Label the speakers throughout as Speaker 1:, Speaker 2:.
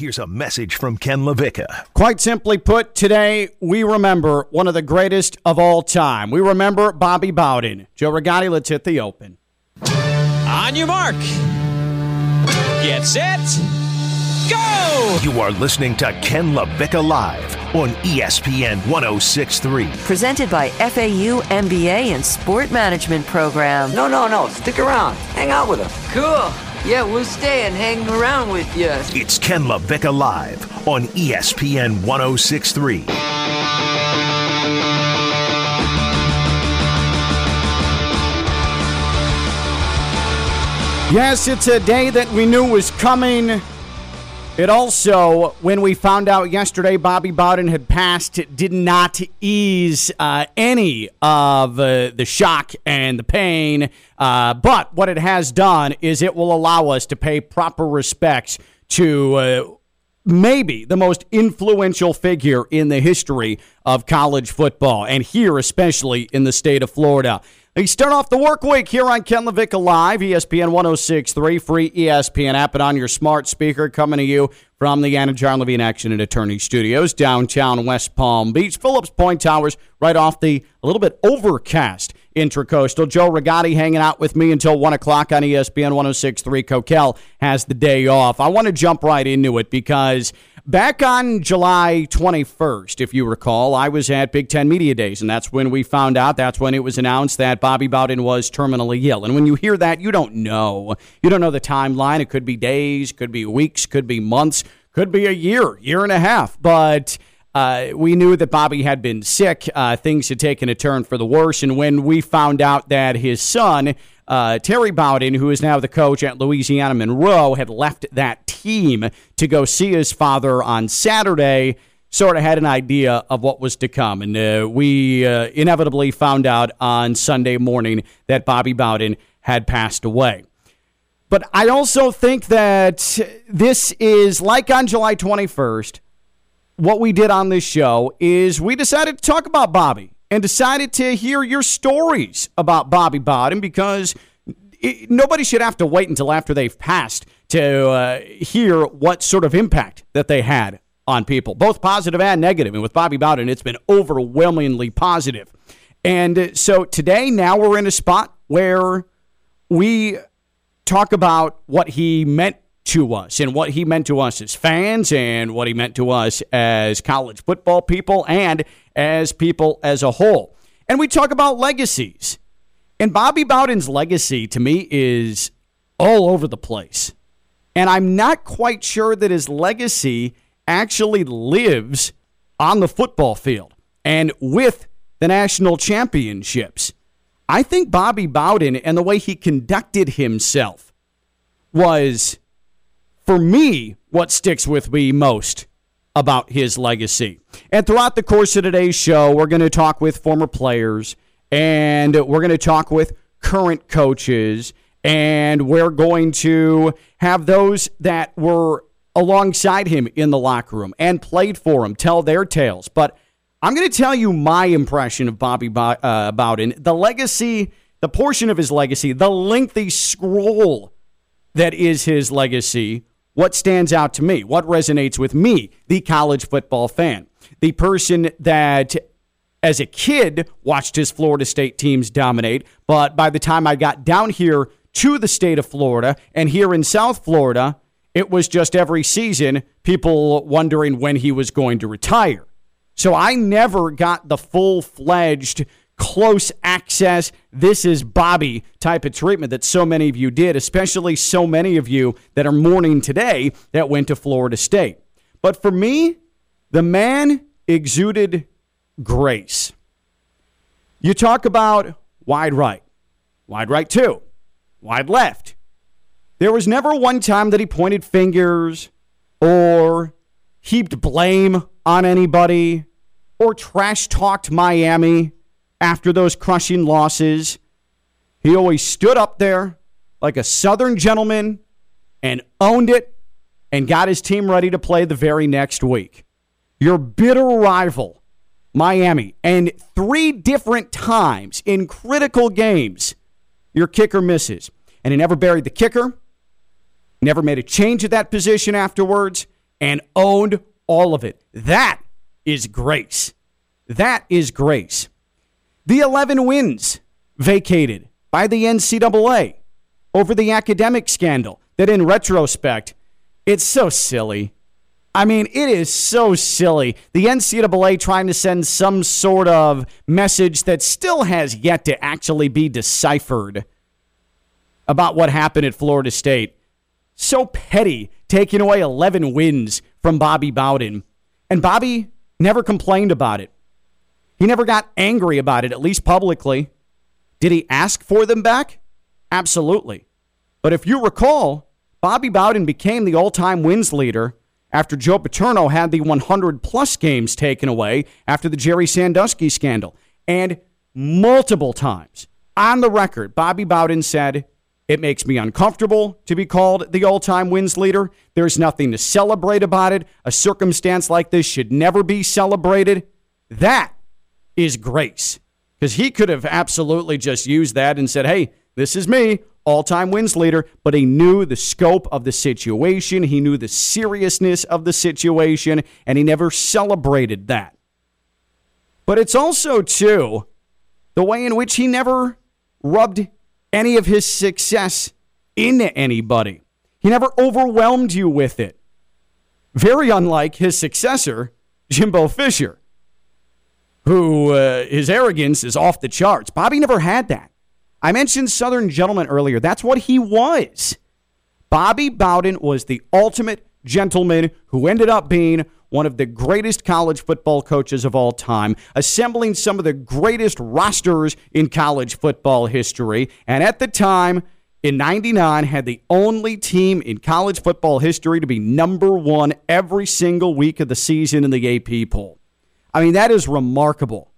Speaker 1: Here's a message from Ken LaVicka.
Speaker 2: Quite simply put, today we remember one of the greatest of all time. We remember Bobby Bowden. Joe Rigotti, let's hit the open.
Speaker 3: On your mark. Get set. Go!
Speaker 1: You are listening to Ken LaVicka Live on ESPN 1063.
Speaker 4: Presented by FAU MBA and Sport Management Program.
Speaker 5: No, no, no. Stick around. Hang out with us.
Speaker 6: Cool. Yeah, we'll stay and hang around with you.
Speaker 1: It's Ken LaVicka Live on ESPN 1063.
Speaker 2: Yes, it's a day that we knew was coming. It also, when we found out yesterday Bobby Bowden had passed, did not ease uh, any of uh, the shock and the pain. Uh, but what it has done is it will allow us to pay proper respects to uh, maybe the most influential figure in the history of college football, and here especially in the state of Florida. We start off the work week here on Ken LaVicka Live, ESPN 1063, free ESPN app, and on your smart speaker, coming to you from the Anna John Levine Action and Attorney Studios, downtown West Palm Beach, Phillips Point Towers, right off the a little bit overcast Intracoastal. Joe Rigotti hanging out with me until 1 o'clock on ESPN 1063. Coquel has the day off. I want to jump right into it because back on July 21st, if you recall, I was at Big Ten Media Days, and that's when we found out, that's when it was announced that Bobby Bowden was terminally ill. And when you hear that, you don't know. You don't know the timeline. It could be days, could be weeks, could be months, could be a year, year and a half. But uh, we knew that Bobby had been sick. Uh, things had taken a turn for the worse. And when we found out that his son, uh, Terry Bowden, who is now the coach at Louisiana Monroe, had left that team to go see his father on Saturday, sort of had an idea of what was to come. And uh, we uh, inevitably found out on Sunday morning that Bobby Bowden had passed away. But I also think that this is like on July 21st what we did on this show is we decided to talk about Bobby and decided to hear your stories about Bobby Bowden because it, nobody should have to wait until after they've passed to uh, hear what sort of impact that they had on people, both positive and negative. And with Bobby Bowden, it's been overwhelmingly positive. And uh, so today, now we're in a spot where we talk about what he meant to us and what he meant to us as fans and what he meant to us as college football people and as people as a whole. And we talk about legacies. And Bobby Bowden's legacy to me is all over the place. And I'm not quite sure that his legacy actually lives on the football field and with the national championships. I think Bobby Bowden and the way he conducted himself was for me, what sticks with me most about his legacy. And throughout the course of today's show, we're going to talk with former players and we're going to talk with current coaches and we're going to have those that were alongside him in the locker room and played for him tell their tales. But I'm going to tell you my impression of Bobby Bo- uh, Bowden, the legacy, the portion of his legacy, the lengthy scroll that is his legacy what stands out to me, what resonates with me, the college football fan, the person that as a kid watched his Florida State teams dominate, but by the time I got down here to the state of Florida and here in South Florida, it was just every season people wondering when he was going to retire. So I never got the full fledged close access, this is Bobby type of treatment that so many of you did, especially so many of you that are mourning today that went to Florida State. But for me, the man exuded grace. You talk about wide right, wide right two, wide left. There was never one time that he pointed fingers or heaped blame on anybody or trash talked Miami after those crushing losses. He always stood up there like a Southern gentleman and owned it and got his team ready to play the very next week. Your bitter rival, Miami, and three different times in critical games, your kicker misses. And he never buried the kicker, never made a change at that position afterwards. and owned all of it. That is grace. That is grace. The 11 wins vacated by the NCAA over the academic scandal that, in retrospect, it's so silly. I mean, it is so silly. The NCAA trying to send some sort of message that still has yet to actually be deciphered about what happened at Florida State. So petty, taking away 11 wins from Bobby Bowden. And Bobby never complained about it. He never got angry about it, at least publicly. Did he ask for them back? Absolutely. But if you recall, Bobby Bowden became the all time wins leader after Joe Paterno had the 100 plus games taken away after the Jerry Sandusky scandal. And multiple times on the record, Bobby Bowden said, It makes me uncomfortable to be called the all time wins leader. There's nothing to celebrate about it. A circumstance like this should never be celebrated. That is grace. Because he could have absolutely just used that and said, Hey, this is me all time wins leader, but he knew the scope of the situation. He knew the seriousness of the situation, and he never celebrated that. But it's also, too, the way in which he never rubbed any of his success into anybody. He never overwhelmed you with it. Very unlike his successor, Jimbo Fisher, who uh, his arrogance is off the charts. Bobby never had that. I mentioned Southern Gentleman earlier. That's what he was. Bobby Bowden was the ultimate gentleman who ended up being one of the greatest college football coaches of all time, assembling some of the greatest rosters in college football history. And at the time, in 99, had the only team in college football history to be number one every single week of the season in the AP poll. I mean, that is remarkable.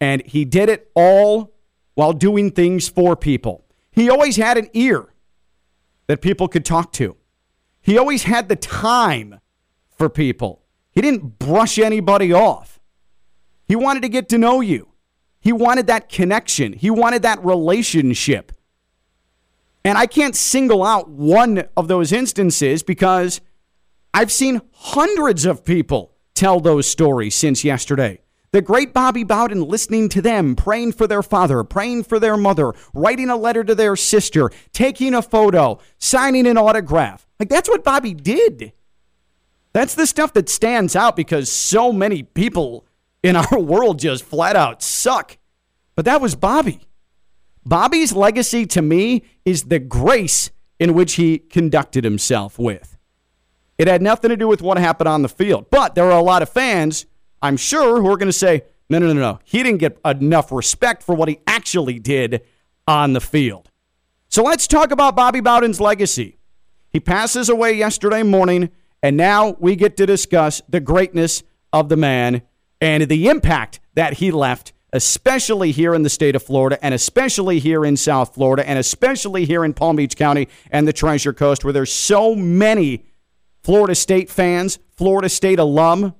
Speaker 2: And he did it all while doing things for people. He always had an ear that people could talk to. He always had the time for people. He didn't brush anybody off. He wanted to get to know you. He wanted that connection. He wanted that relationship. And I can't single out one of those instances because I've seen hundreds of people tell those stories since yesterday. The great Bobby Bowden listening to them, praying for their father, praying for their mother, writing a letter to their sister, taking a photo, signing an autograph. Like that's what Bobby did. That's the stuff that stands out because so many people in our world just flat out suck. But that was Bobby. Bobby's legacy to me is the grace in which he conducted himself with. It had nothing to do with what happened on the field. But there are a lot of fans I'm sure, who are going to say, no, no, no, no. He didn't get enough respect for what he actually did on the field. So let's talk about Bobby Bowden's legacy. He passes away yesterday morning, and now we get to discuss the greatness of the man and the impact that he left, especially here in the state of Florida, and especially here in South Florida, and especially here in Palm Beach County and the Treasure Coast, where there's so many Florida State fans, Florida State alum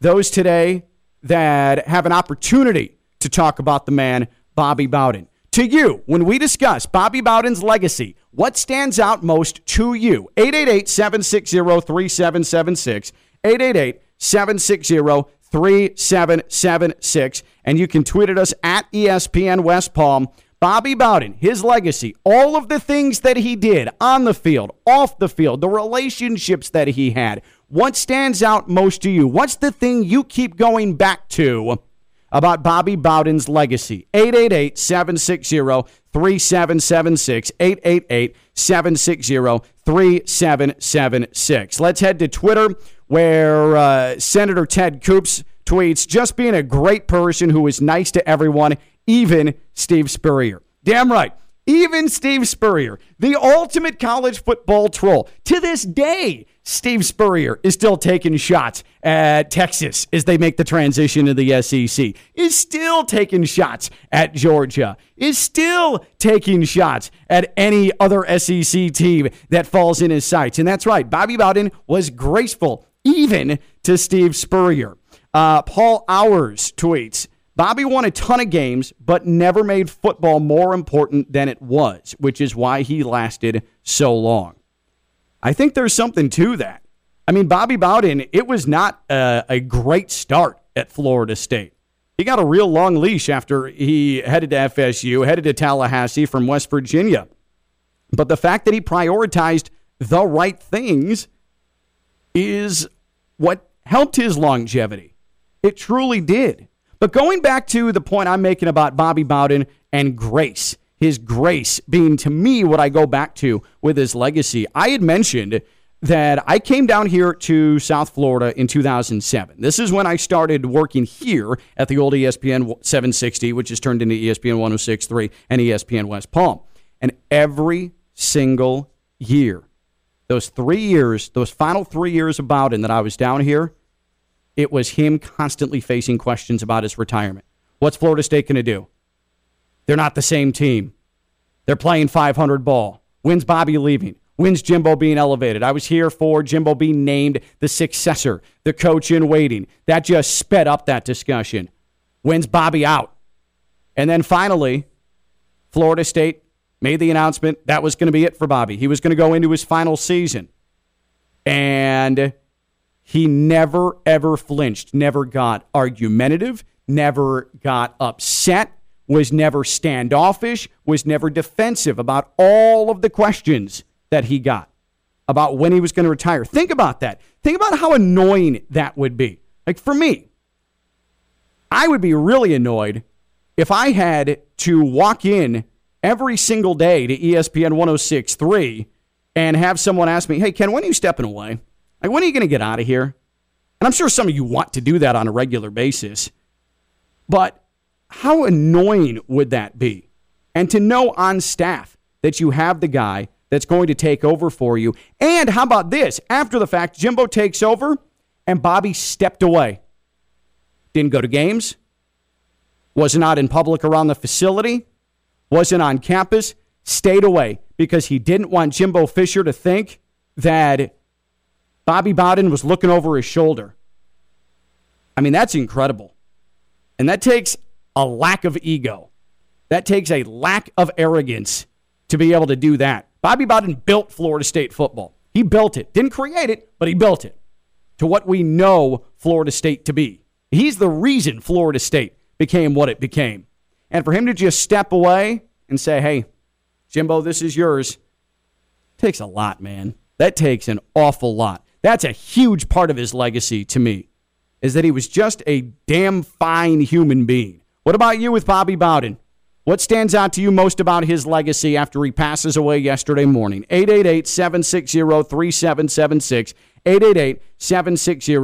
Speaker 2: those today that have an opportunity to talk about the man, Bobby Bowden. To you, when we discuss Bobby Bowden's legacy, what stands out most to you? 888 760 3776. 888 760 3776. And you can tweet at us at ESPN West Palm. Bobby Bowden, his legacy, all of the things that he did on the field, off the field, the relationships that he had, what stands out most to you? What's the thing you keep going back to about Bobby Bowden's legacy? 888 760 3776. 888 760 3776. Let's head to Twitter where uh, Senator Ted Coops tweets just being a great person who is nice to everyone, even Steve Spurrier. Damn right. Even Steve Spurrier, the ultimate college football troll. To this day, Steve Spurrier is still taking shots at Texas as they make the transition to the SEC, is still taking shots at Georgia, is still taking shots at any other SEC team that falls in his sights. And that's right, Bobby Bowden was graceful even to Steve Spurrier. Uh, Paul Hours tweets Bobby won a ton of games, but never made football more important than it was, which is why he lasted so long. I think there's something to that. I mean, Bobby Bowden, it was not a, a great start at Florida State. He got a real long leash after he headed to FSU, headed to Tallahassee from West Virginia. But the fact that he prioritized the right things is what helped his longevity. It truly did. But going back to the point I'm making about Bobby Bowden and grace, his grace being to me what I go back to with his legacy, I had mentioned that I came down here to South Florida in 2007. This is when I started working here at the old ESPN 760, which has turned into ESPN 1063 and ESPN West Palm. And every single year, those three years, those final three years of Bowden that I was down here, it was him constantly facing questions about his retirement. What's Florida State going to do? They're not the same team. They're playing 500 ball. When's Bobby leaving? When's Jimbo being elevated? I was here for Jimbo being named the successor, the coach in waiting. That just sped up that discussion. When's Bobby out? And then finally, Florida State made the announcement that was going to be it for Bobby. He was going to go into his final season. And he never, ever flinched, never got argumentative, never got upset, was never standoffish, was never defensive about all of the questions that he got about when he was going to retire. Think about that. Think about how annoying that would be. Like for me, I would be really annoyed if I had to walk in every single day to ESPN 1063 and have someone ask me, hey, Ken, when are you stepping away? Like, when are you going to get out of here? And I'm sure some of you want to do that on a regular basis. But how annoying would that be? And to know on staff that you have the guy that's going to take over for you. And how about this? After the fact, Jimbo takes over and Bobby stepped away. Didn't go to games, was not in public around the facility, wasn't on campus, stayed away because he didn't want Jimbo Fisher to think that Bobby Bowden was looking over his shoulder. I mean, that's incredible. And that takes a lack of ego. That takes a lack of arrogance to be able to do that. Bobby Bowden built Florida State football. He built it. Didn't create it, but he built it to what we know Florida State to be. He's the reason Florida State became what it became. And for him to just step away and say, hey, Jimbo, this is yours, takes a lot, man. That takes an awful lot. That's a huge part of his legacy to me, is that he was just a damn fine human being. What about you with Bobby Bowden? What stands out to you most about his legacy after he passes away yesterday morning? 888 760 3776. 888 760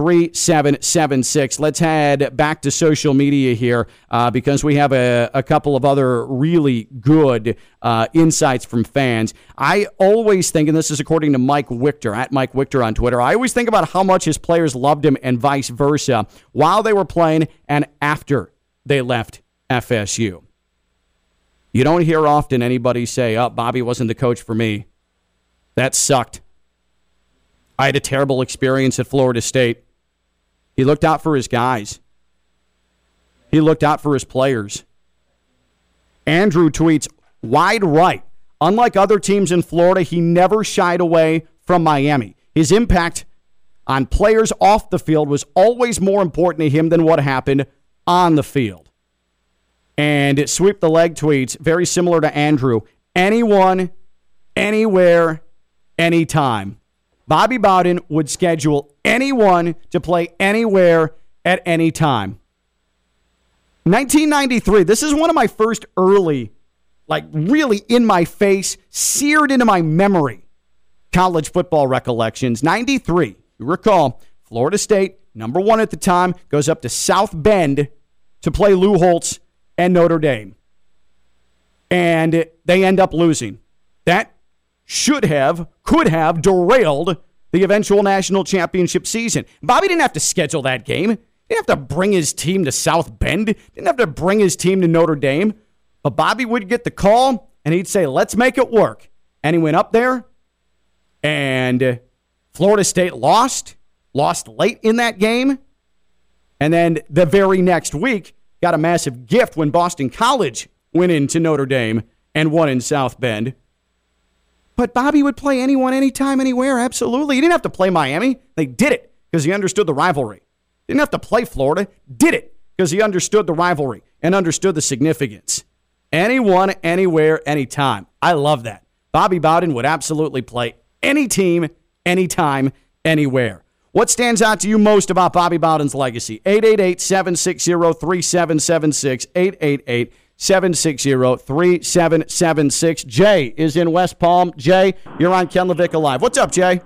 Speaker 2: 3776. Let's head back to social media here uh, because we have a, a, couple of other really good uh, insights from fans. I always think, and this is according to Mike Wichter, at Mike Wichter on Twitter, I always think about how much his players loved him and vice versa while they were playing and after they left FSU. You don't hear often anybody say, oh, Bobby wasn't the coach for me. That sucked. I had a terrible experience at Florida State. He looked out for his guys. He looked out for his players. Andrew tweets wide right. Unlike other teams in Florida, he never shied away from Miami. His impact on players off the field was always more important to him than what happened on the field. And sweep the leg tweets, very similar to Andrew. Anyone, anywhere, anytime. Bobby Bowden would schedule anyone to play anywhere at any time. 1993, this is one of my first early, like really in my face, seared into my memory college football recollections. 93, you recall, Florida State, number one at the time, goes up to South Bend to play Lou Holtz and Notre Dame. And they end up losing. That should have, could have derailed the eventual national championship season. Bobby didn't have to schedule that game. He didn't have to bring his team to South Bend. He didn't have to bring his team to Notre Dame. But Bobby would get the call and he'd say, let's make it work. And he went up there and uh, Florida State lost, lost late in that game. And then the very next week, got a massive gift when Boston College went into Notre Dame and won in South Bend. But Bobby would play anyone, anytime, anywhere. Absolutely. He didn't have to play Miami. They did it because he understood the rivalry. Didn't have to play Florida. Did it because he understood the rivalry and understood the significance. Anyone, anywhere, anytime. I love that. Bobby Bowden would absolutely play any team, anytime, anywhere. What stands out to you most about Bobby Bowden's legacy? 888 760 3776. 888 760 3776. Jay is in West Palm. Jay, you're on Ken LaVicka Live. What's up, Jay?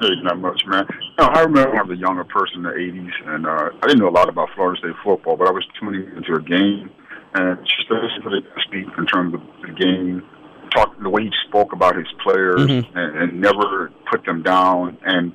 Speaker 7: Hey, not much, man. No, I remember when I was a younger person in the 80s, and uh, I didn't know a lot about Florida State football, but I was tuning into a game and just to listen to the speak in terms of the game, talk the way he spoke about his players mm-hmm. and, and never put them down. And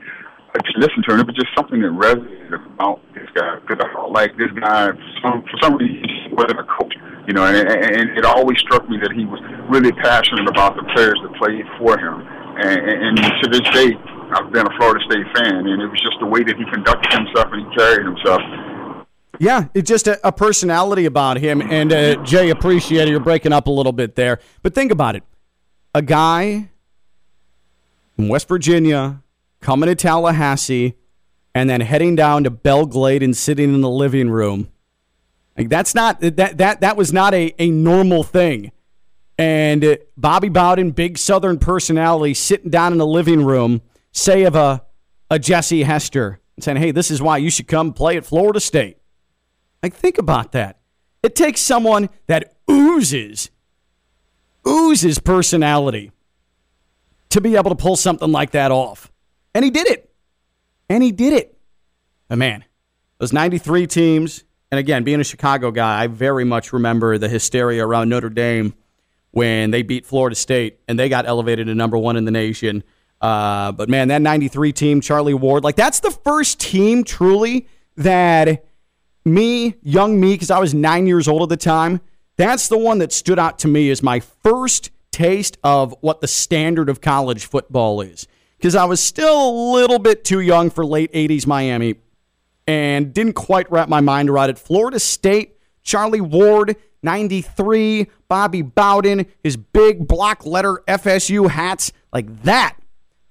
Speaker 7: I just listened to him. It was just something that resonated about this guy because I felt like this guy, for some, for some reason, wasn't a coach. You know, and, and it always struck me that he was really passionate about the players that played for him. And, and to this day, I've been a Florida State fan, and it was just the way that he conducted himself and he carried himself.
Speaker 2: Yeah, it's just a, a personality about him. And uh, Jay, appreciate it. You're breaking up a little bit there. But think about it a guy in West Virginia coming to Tallahassee and then heading down to Belle Glade and sitting in the living room. Like that's not that that that was not a, a normal thing. And Bobby Bowden, big Southern personality, sitting down in the living room, say of a a Jesse Hester, saying, "Hey, this is why you should come play at Florida State." Like think about that. It takes someone that oozes oozes personality to be able to pull something like that off. And he did it. And he did it. But man, those 93 teams, and again, being a Chicago guy, I very much remember the hysteria around Notre Dame when they beat Florida State and they got elevated to number one in the nation. Uh, but man, that 93 team, Charlie Ward, like that's the first team truly that me, young me, because I was nine years old at the time, that's the one that stood out to me as my first taste of what the standard of college football is. Because I was still a little bit too young for late 80s Miami and didn't quite wrap my mind around it. Florida State, Charlie Ward, 93, Bobby Bowden, his big block letter FSU hats, like that.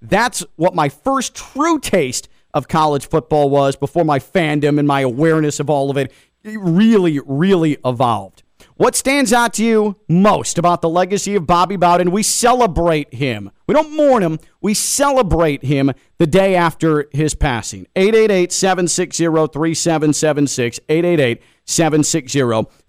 Speaker 2: That's what my first true taste of college football was before my fandom and my awareness of all of it really, really evolved. What stands out to you most about the legacy of Bobby Bowden? We celebrate him. We don't mourn him, we celebrate him the day after his passing. 888 760 3776. 888 760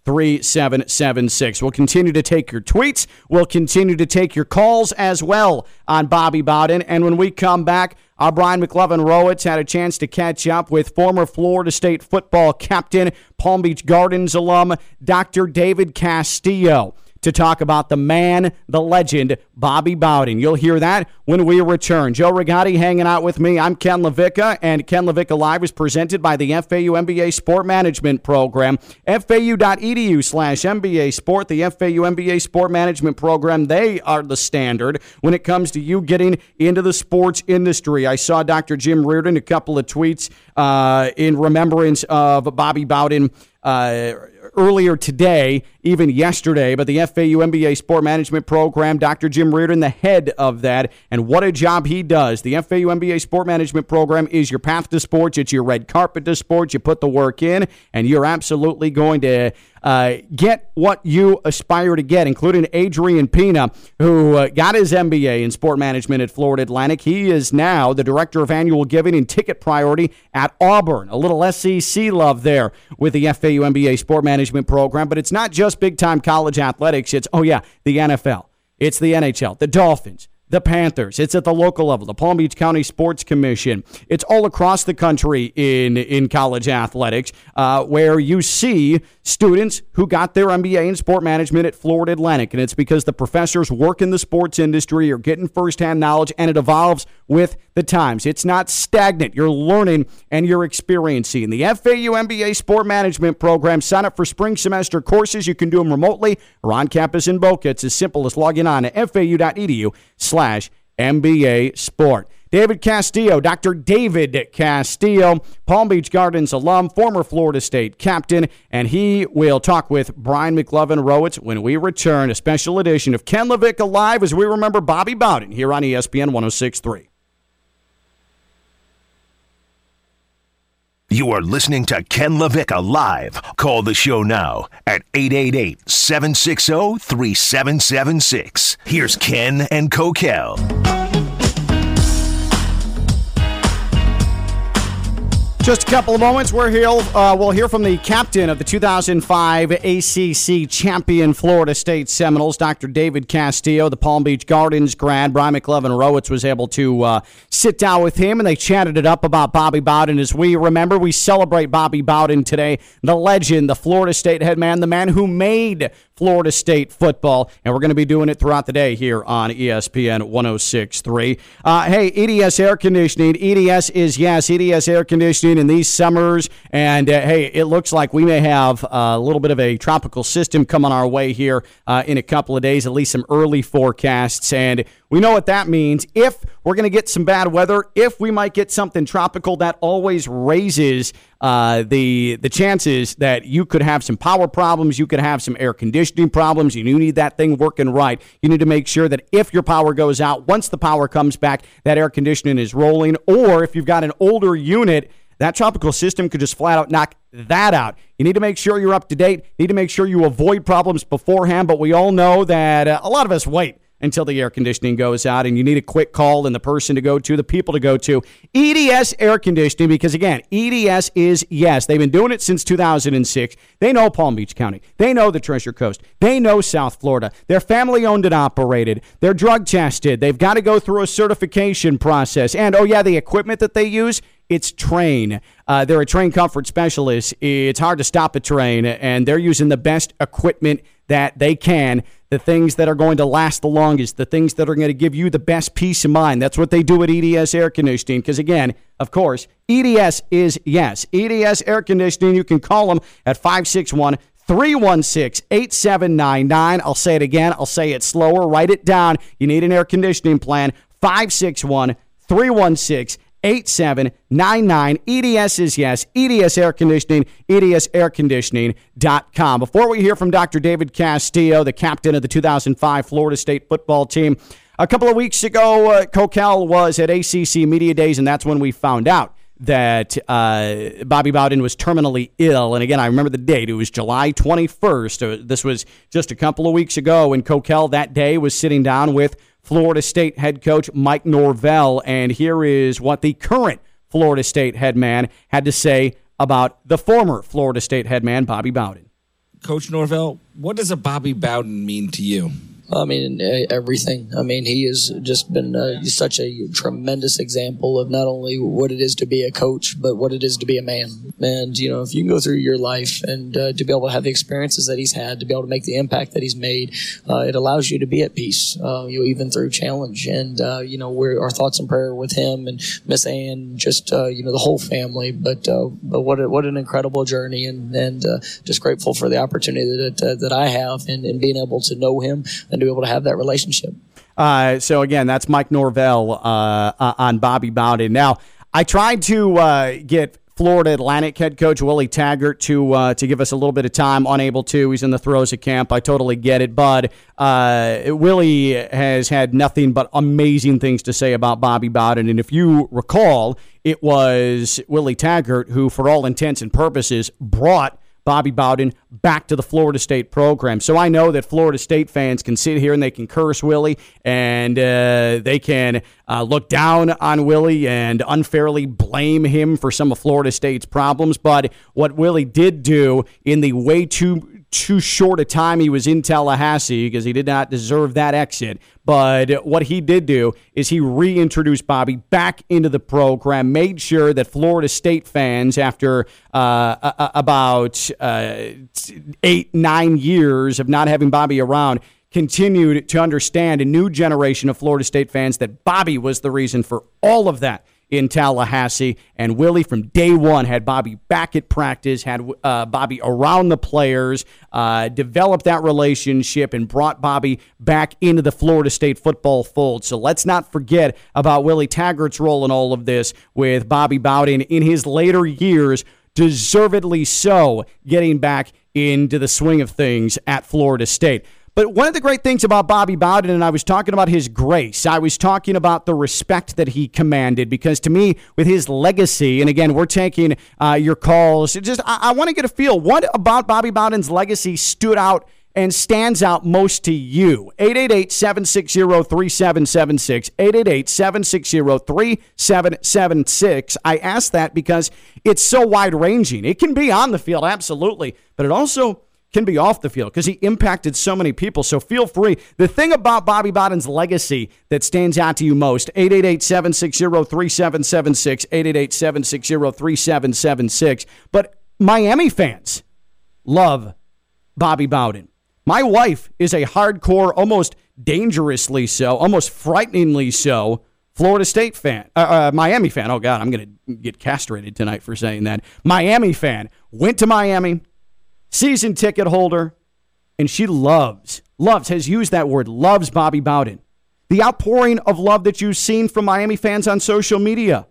Speaker 2: 3776. We'll continue to take your tweets. We'll continue to take your calls as well on Bobby Bowden. And when we come back, our Brian McLovin Rowitz had a chance to catch up with former Florida State football captain, Palm Beach Gardens alum, Dr. David Castillo to talk about the man, the legend, Bobby Bowden. You'll hear that when we return. Joe Rigotti hanging out with me. I'm Ken LaVicka, and Ken LaVicka Live is presented by the FAU MBA Sport Management Program. FAU.edu slash MBA Sport, the FAU MBA Sport Management Program, they are the standard when it comes to you getting into the sports industry. I saw Dr. Jim Riordan a couple of tweets uh, in remembrance of Bobby Bowden. Uh, earlier today, even yesterday, but the FAU MBA Sport Management Program, Dr. Jim Riordan, the head of that, and what a job he does. The FAU MBA Sport Management Program is your path to sports, it's your red carpet to sports. You put the work in, and you're absolutely going to uh, get what you aspire to get, including Adrian Pina, who uh, got his MBA in sport management at Florida Atlantic. He is now the director of annual giving and ticket priority at Auburn. A little SEC love there with the FAU MBA sport management program, but it's not just big time college athletics. It's, oh, yeah, the NFL, it's the NHL, the Dolphins the Panthers. It's at the local level, the Palm Beach County Sports Commission. It's all across the country in in college athletics, uh, where you see students who got their MBA in sport management at Florida Atlantic, and it's because the professors work in the sports industry, are getting firsthand knowledge, and it evolves with the times. It's not stagnant. You're learning and you're experiencing. The FAU MBA Sport Management Program. Sign up for spring semester courses. You can do them remotely or on campus in Boca. It's as simple as logging on to fau.edu slash MBA Sport. David Castillo, Dr. David Castillo, Palm Beach Gardens alum, former Florida State captain, and he will talk with Brian McLovin Rowitz when we return. A special edition of Ken LaVicka Live as we remember Bobby Bowden here on ESPN 1063.
Speaker 1: You are listening to Ken LaVicka Live. Call the show now at 888 760 3776. Here's Ken and Coquel.
Speaker 2: Just a couple of moments. We're here. Uh, we'll hear from the captain of the 2005 ACC champion Florida State Seminoles, Dr. David Castillo. The Palm Beach Gardens grad, Brian McLovin Rowitz, was able to uh, sit down with him, and they chatted it up about Bobby Bowden. As we remember, we celebrate Bobby Bowden today, the legend, the Florida State head man, the man who made Florida State football, and we're going to be doing it throughout the day here on ESPN 1063. Uh, hey, EDS Air Conditioning. EDS is, yes, EDS Air Conditioning in these summers, and uh, hey, it looks like we may have a little bit of a tropical system coming our way here uh, in a couple of days, at least some early forecasts, and we know what that means. If we're going to get some bad weather, if we might get something tropical, that always raises uh, the the chances that you could have some power problems, you could have some air conditioning problems. You need that thing working right. You need to make sure that if your power goes out, once the power comes back, that air conditioning is rolling. Or if you've got an older unit, that tropical system could just flat out knock that out. You need to make sure you're up to date. You need to make sure you avoid problems beforehand. But we all know that uh, a lot of us wait until the air conditioning goes out and you need a quick call and the person to go to, the people to go to. EDS Air Conditioning, because again, EDS is yes, they've been doing it since 2006. They know Palm Beach County, they know the Treasure Coast, they know South Florida. They're family owned and operated, they're drug tested, they've got to go through a certification process. And oh, yeah, the equipment that they use. It's Trane. Uh, they're a Trane comfort specialist. It's hard to stop a Trane, and they're using the best equipment that they can the things that are going to last the longest, the things that are going to give you the best peace of mind. That's what they do at EDS Air Conditioning. Because again, of course, EDS is yes. EDS Air Conditioning, you can call them at 561 316 8799. I'll say it again. I'll say it slower. Write it down. You need an air conditioning plan. 561 316 8799. EDS is yes. EDS Air Conditioning, edsairconditioning.com. Before we hear from Dr. David Castillo, the captain of the 2005 Florida State football team, a couple of weeks ago, uh, Coquel was at ACC Media Days, and that's when we found out that uh, Bobby Bowden was terminally ill. And again, I remember the date. It was July 21st. Uh, this was just a couple of weeks ago, and Coquel that day was sitting down with Florida State head coach Mike Norvell. And here is what the current Florida State head man had to say about the former Florida State head man, Bobby Bowden.
Speaker 8: Coach Norvell, what does a Bobby Bowden mean to you?
Speaker 9: I mean, everything. I mean, he has just been uh, such a tremendous example of not only what it is to be a coach, but what it is to be a man. And, you know, if you can go through your life and uh, to be able to have the experiences that he's had, to be able to make the impact that he's made, uh, it allows you to be at peace, uh, you know, even through challenge. And, uh, you know, we're, our thoughts and prayer with him and Miss Ann, just, uh, you know, the whole family. But, but what, a, what an incredible journey and, and just grateful for the opportunity that, that I have and, and being able to know him and to be able to have that relationship.
Speaker 2: Uh, so again, that's Mike Norvell uh, uh, on Bobby Bowden. Now, I tried to uh, get Florida Atlantic head coach Willie Taggart to uh, to give us a little bit of time. Unable to. He's in the throes of camp. I totally get it, Bud. Uh, Willie has had nothing but amazing things to say about Bobby Bowden, and if you recall, it was Willie Taggart who, for all intents and purposes, brought Bobby Bowden back to the Florida State program. So I know that Florida State fans can sit here and they can curse Willie and uh, they can uh, look down on Willie and unfairly blame him for some of Florida State's problems. But what Willie did do in the way too too short a time he was in Tallahassee because he did not deserve that exit. But what he did do is he reintroduced Bobby back into the program, made sure that Florida State fans, after uh, about uh, eight, nine years of not having Bobby around, continued to understand a new generation of Florida State fans that Bobby was the reason for all of that in Tallahassee. And Willie, from day one, had Bobby back at practice, had uh, Bobby around the players, uh, developed that relationship, and brought Bobby back into the Florida State football fold. So let's not forget about Willie Taggart's role in all of this with Bobby Bowden in his later years, deservedly so, getting back into the swing of things at Florida State. But one of the great things about Bobby Bowden, and I was talking about his grace, I was talking about the respect that he commanded, because to me, with his legacy, and again, we're taking uh, your calls, just I, I want to get a feel. What about Bobby Bowden's legacy stood out and stands out most to you? 888 760 3776. 888 760 3776. I ask that because it's so wide ranging. It can be on the field, absolutely, but it also can be off the field because he impacted so many people. So feel free. The thing about Bobby Bowden's legacy that stands out to you most, 888-760-3776, 888-760-3776. But Miami fans love Bobby Bowden. My wife is a hardcore, almost dangerously so, almost frighteningly so, Florida State fan, uh, uh, Miami fan. Oh, God, I'm going to get castrated tonight for saying that. Miami fan. Went to Miami, season ticket holder, and she loves, loves, has used that word, loves Bobby Bowden. The outpouring of love that you've seen from Miami fans on social media.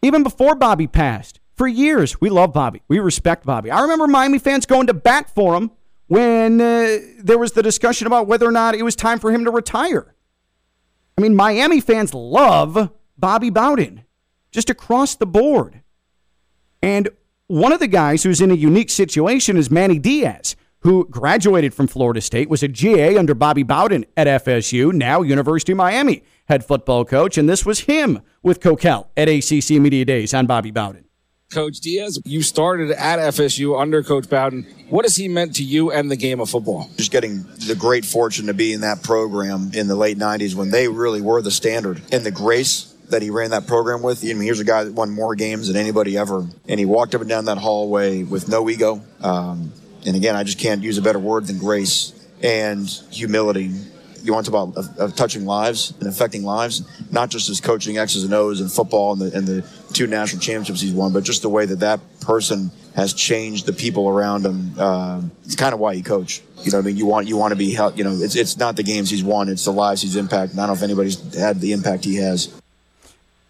Speaker 2: Even before Bobby passed, for years, we love Bobby. We respect Bobby. I remember Miami fans going to bat for him when uh, there was the discussion about whether or not it was time for him to retire. I mean, Miami fans love Bobby Bowden just across the board. And one of the guys who's in a unique situation is Manny Diaz, who graduated from Florida State, was a GA under Bobby Bowden at FSU, now University of Miami head football coach. And this was him with Coquel at ACC Media Days on Bobby Bowden.
Speaker 8: Coach Diaz, you started at FSU under Coach Bowden. What has he meant to you and the game of football?
Speaker 10: Just getting the great fortune to be in that program in the late 90s when they really were the standard. And the grace that he ran that program with. I mean, here's a guy that won more games than anybody ever, and he walked up and down that hallway with no ego. Um, and again, I just can't use a better word than grace and humility. You want to talk about touching lives and affecting lives, not just as coaching X's and O's in football and the, and the two national championships he's won, but just the way that that person has changed the people around him. Uh, it's kind of why he coach. You know, I mean, you want you want to be held. You know, it's it's not the games he's won; it's the lives he's impacted. I don't know if anybody's had the impact he has.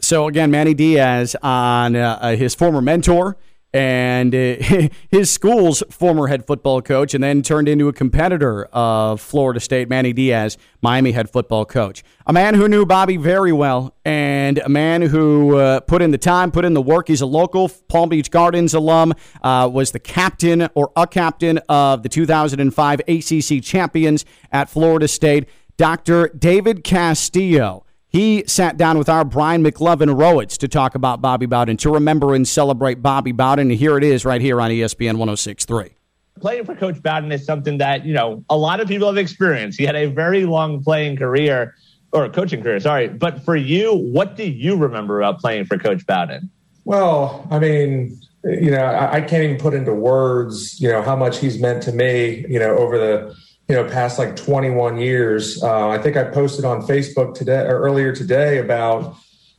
Speaker 2: So again, Manny Diaz on uh, uh his former mentor and uh, his school's former head football coach, and then turned into a competitor of Florida State, Manny Diaz, Miami head football coach. A man who knew Bobby very well, and a man who uh, put in the time, put in the work. He's a local Palm Beach Gardens alum, uh, was the captain or a captain of the 2005 ACC champions at Florida State, Dr. David Castillo. He sat down with our Brian McLovin Rowitz to talk about Bobby Bowden, to remember and celebrate Bobby Bowden. And here it is right here on ESPN 1063.
Speaker 11: Playing for Coach Bowden is something that, you know, a lot of people have experienced. He had a very long playing career or coaching career, sorry. But for you, what do you remember about playing for Coach Bowden?
Speaker 12: Well, I mean, you know, I, I can't even put into words, you know, how much he's meant to me, you know, over the you know past like 21 years. Uh, i think i posted on facebook today or earlier today about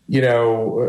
Speaker 12: you know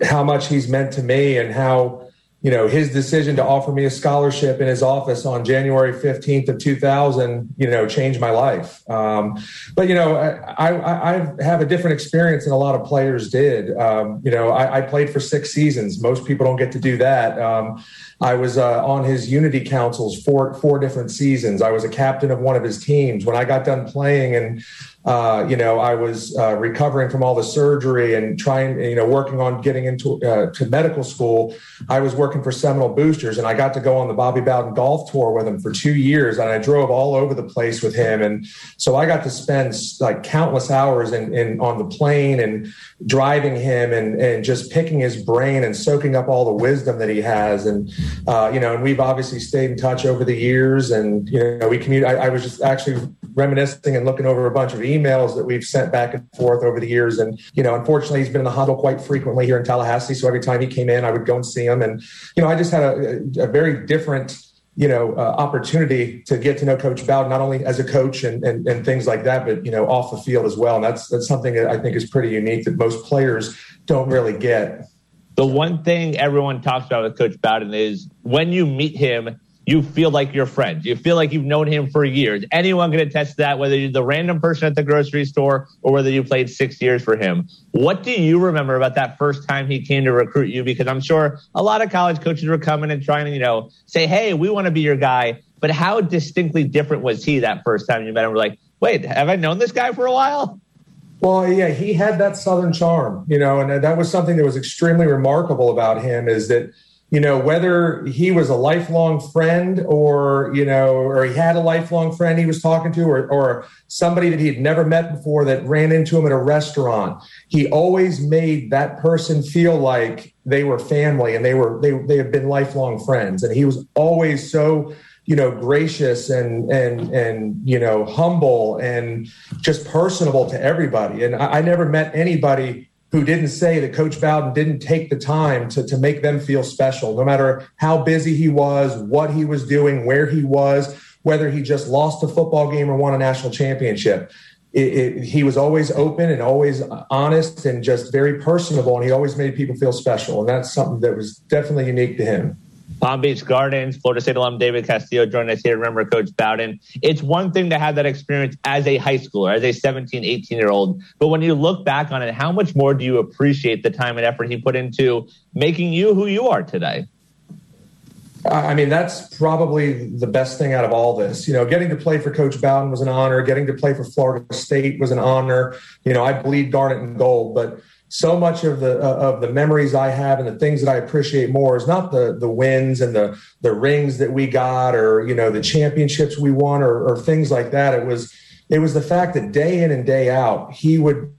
Speaker 12: uh, how much he's meant to me and how you know his decision to offer me a scholarship in his office on january 15th of 2000 you know changed my life um, but you know I, I, I, have a different experience than a lot of players did um, you know I, I, played for six seasons most people don't get to do that um, I was uh, on his Unity councils for four different seasons. I was a captain of one of his teams. When I got done playing and uh, you know, I was uh, recovering from all the surgery and trying, you know, working on getting into uh, to medical school. I was working for Seminole Boosters, and I got to go on the Bobby Bowden golf tour with him for two years, and I drove all over the place with him, and so I got to spend like countless hours in, in on the plane and driving him and and just picking his brain and soaking up all the wisdom that he has, and uh, you know, and we've obviously stayed in touch over the years, and you know, we communicate. I, I was just actually reminiscing and looking over a bunch of emails that we've sent back and forth over the years. And, you know, unfortunately, he's been in the huddle quite frequently here in Tallahassee. So every time he came in, I would go and see him. And, you know, I just had a, a very different you know, uh, opportunity to get to know Coach Bowden, not only as a coach and, and, and things like that, but, you know, off the field as well. And that's, that's something that I think is pretty unique that most players don't really get.
Speaker 11: The one thing everyone talks about with Coach Bowden is when you meet him, you feel like you're friends. You feel like you've known him for years. Anyone can attest to that, whether you're the random person at the grocery store or whether you played six years for him. What do you remember about that first time he came to recruit you? Because I'm sure a lot of college coaches were coming and trying to, you know, say, hey, we want to be your guy. But how distinctly different was he that first time you met him? We're like, wait, have I known this guy for a while?
Speaker 12: Well, yeah, he had that Southern charm, you know, and that was something that was extremely remarkable about him is that you know, whether he was a lifelong friend or, you know, or he had a lifelong friend he was talking to or, or somebody that he had never met before that ran into him at a restaurant, he always made that person feel like they were family and they were, they, they had been lifelong friends. And he was always so, you know, gracious and, and, and, you know, humble and just personable to everybody. And I, I never met anybody who didn't say that Coach Bowden didn't take the time to, to make them feel special, no matter how busy he was, what he was doing, where he was, whether he just lost a football game or won a national championship. It, it, he was always open and always honest and just very personable, and he always made people feel special. And that's something that was definitely unique to him.
Speaker 11: Palm Beach Gardens, Florida State alum David Castillo joined us here. Remember Coach Bowden. It's one thing to have that experience as a high schooler, as a 17, 18 year old. But when you look back on it, how much more do you appreciate the time and effort he put into making you who you are today?
Speaker 12: I mean, that's probably the best thing out of all this. You know, getting to play for Coach Bowden was an honor. Getting to play for Florida State was an honor. You know, I bleed garnet and gold, but so much of the uh, of the memories I have and the things that I appreciate more is not the the wins and the the rings that we got or you know the championships we won or, or things like that. It was it was the fact that day in and day out he would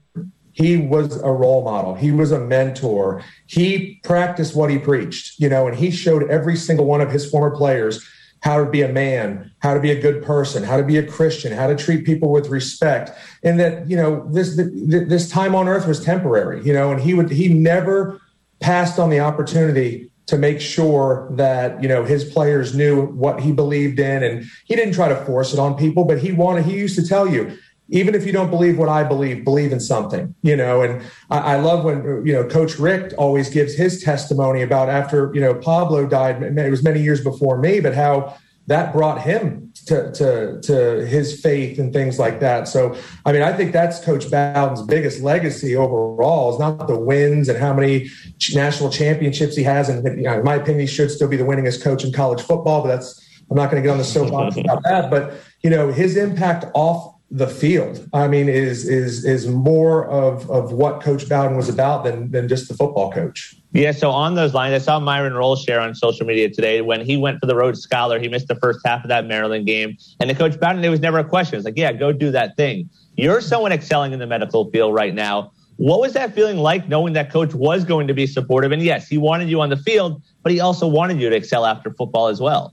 Speaker 12: he was a role model he was a mentor he practiced what he preached you know and he showed every single one of his former players how to be a man, how to be a good person, how to be a Christian, how to treat people with respect, and that you know this this time on earth was temporary, you know, and he would he never passed on the opportunity to make sure that you know his players knew what he believed in, and he didn't try to force it on people, but he wanted he used to tell you. Even if you don't believe what I believe, believe in something, you know. And I, I love when you know Coach Richt always gives his testimony about after you know Pablo died. It was many years before me, but how that brought him to, to, to his faith and things like that. So, I mean, I think that's Coach Bowden's biggest legacy overall is not the wins and how many national championships he has. And you know, in my opinion, he should still be the winningest coach in college football, but that's, I'm not going to get on the soapbox about that. But, you know, his impact off the field, I mean, is, is, is more of, of what Coach Bowden was about than, than just the football coach.
Speaker 11: Yeah, so on those lines, I saw Myron Rolle share on social media today when he went for the Rhodes Scholar. He missed the first half of that Maryland game. And the coach Bowden, there was never a question. It's like, yeah, go do that thing. You're someone excelling in the medical field right now. What was that feeling like knowing that coach was going to be supportive? And yes, he wanted you on the field, but he also wanted you to excel after football as well.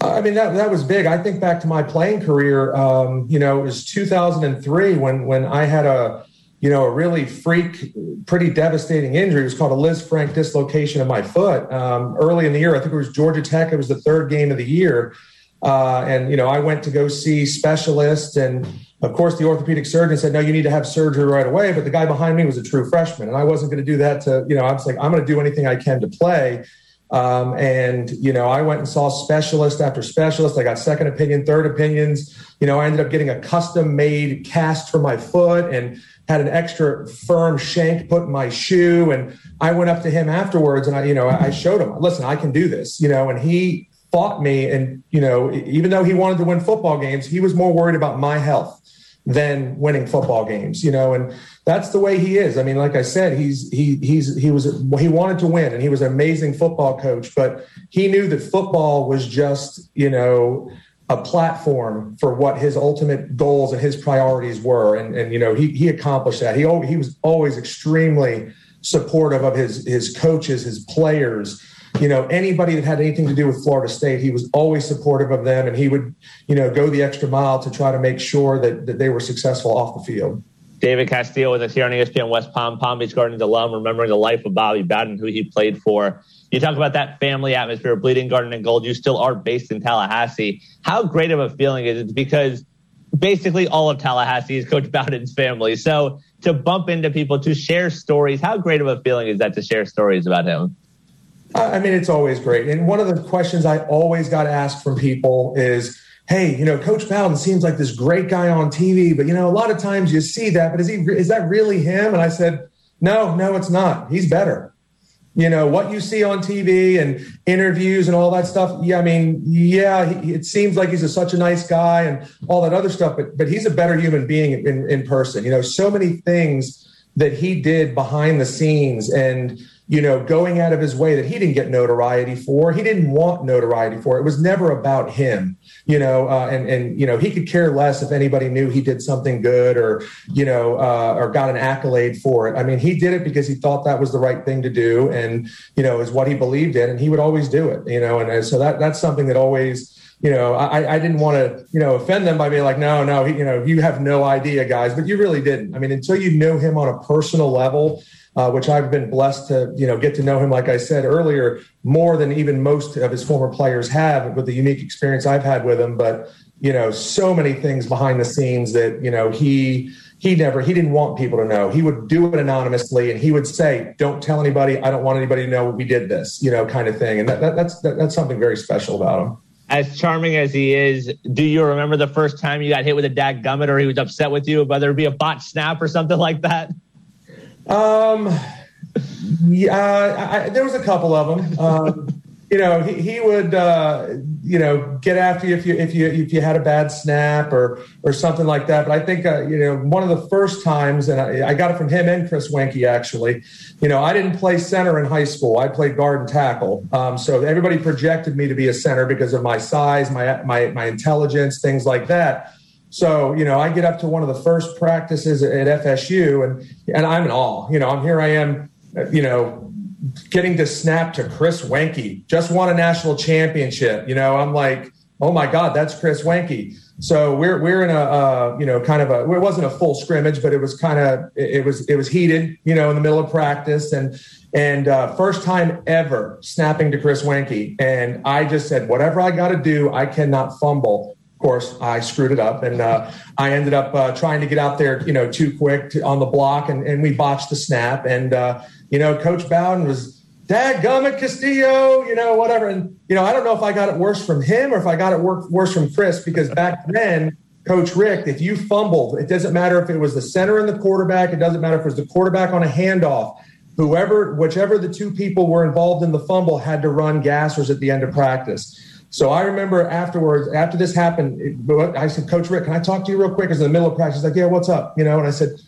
Speaker 12: I mean that that was big. I think back to my playing career. Um, you know, it was 2003 when when I had a you know, a really freak, pretty devastating injury. It was called a Lisfranc dislocation of my foot. Um, early in the year, I think it was Georgia Tech. It was the third game of the year. Uh, and, you know, I went to go see specialists. And of course, the orthopedic surgeon said, no, you need to have surgery right away. But the guy behind me was a true freshman. And I wasn't going to do that to, you know, I was like, I'm going to do anything I can to play. Um, and, you know, I went and saw specialist after specialist. I got second opinion, third opinions. You know, I ended up getting a custom made cast for my foot and had an extra firm shank put in my shoe. And I went up to him afterwards and I, you know, I showed him, listen, I can do this, you know, and he fought me. And, you know, even though he wanted to win football games, he was more worried about my health than winning football games, you know, and that's the way he is. I mean, like I said, he's he he's he was he wanted to win and he was an amazing football coach, but he knew that football was just, you know, a platform for what his ultimate goals and his priorities were. And, and you know, he, he accomplished that. He, he was always extremely supportive of his, his coaches, his players, you know, anybody that had anything to do with Florida State, he was always supportive of them. And he would, you know, go the extra mile to try to make sure that, that they were successful off the field.
Speaker 11: David Castillo with us here on ESPN West Palm, Palm Beach Gardens alum, remembering the life of Bobby Bowden, who he played for. You talk about that family atmosphere, of Bleeding Garnet and Gold. You still are based in Tallahassee. How great of a feeling is it? Because basically all of Tallahassee is Coach Bowden's family. So to bump into people, to share stories, how great of a feeling is that to share stories about him?
Speaker 12: I mean, it's always great. And one of the questions I always got asked from people is, hey, you know, Coach Bowden seems like this great guy on TV, but you know, a lot of times you see that, but is he is that really him? And I said, no, no, it's not. He's better. You know what you see on TV and interviews and all that stuff. Yeah, I mean, yeah, he, it seems like he's a, such a nice guy and all that other stuff, but but he's a better human being in, in person. You know, so many things that he did behind the scenes and you know, going out of his way that he didn't get notoriety for. He didn't want notoriety for. It was never about him, you know, uh, and and you know he could care less if anybody knew he did something good or you know uh, or got an accolade for it. I mean, he did it because he thought that was the right thing to do, and you know, is what he believed in, and he would always do it, you know, and, and so that that's something that always you know, I, I didn't want to, you know, offend them by being like, no, no, he, you know, you have no idea, guys, but you really didn't. I mean, until you know him on a personal level, uh, which I've been blessed to you know get to know him, like I said earlier, more than even most of his former players have with the unique experience I've had with him. But you know, so many things behind the scenes that you know he he never he didn't want people to know. He would do it anonymously, and he would say, "Don't tell anybody. I don't want anybody to know we did this," you know, kind of thing. And that, that, that's that, that's something very special about him
Speaker 11: as charming as he is, do you remember the first time you got hit with a dag gummit or he was upset with you, whether it be a botch snap or something like that?
Speaker 12: Um, yeah, I, there was a couple of them. Um, you know, he, he would, uh, you know, get after you if you if you if you had a bad snap or or something like that. But I think, uh, you know, one of the first times, and I, I, got it from him and Chris Weinke actually. You know, I didn't play center in high school. I played guard and tackle. Um, so everybody projected me to be a center because of my size, my my my intelligence, things like that. So, you know, I get up to one of the first practices at FSU and, and I'm in awe. You know, I'm here I am, you know, getting to snap to Chris Weinke, just won a national championship. You know, I'm like, oh my God, that's Chris Weinke. So we're we're in a uh, you know kind of a it wasn't a full scrimmage, but it was kind of it was it was heated, you know, in the middle of practice and and uh, first time ever snapping to Chris Weinke, and I just said whatever I got to do, I cannot fumble of course, I screwed it up, and uh, I ended up uh, trying to get out there, you know, too quick to, on the block, and, and we botched the snap. And uh, you know, Coach Bowden was, "Dad, gummit Castillo," you know, whatever. And you know, I don't know if I got it worse from him or if I got it worse from Chris because back then, Coach Richt, if you fumbled, it doesn't matter if it was the center and the quarterback. It doesn't matter if it was the quarterback on a handoff. Whoever, whichever the two people were involved in the fumble, had to run gassers at the end of practice. So I remember afterwards, after this happened, I said, Coach Richt, can I talk to you real quick? Because in the middle of practice, he's like, Yeah, what's up? You know, and I said,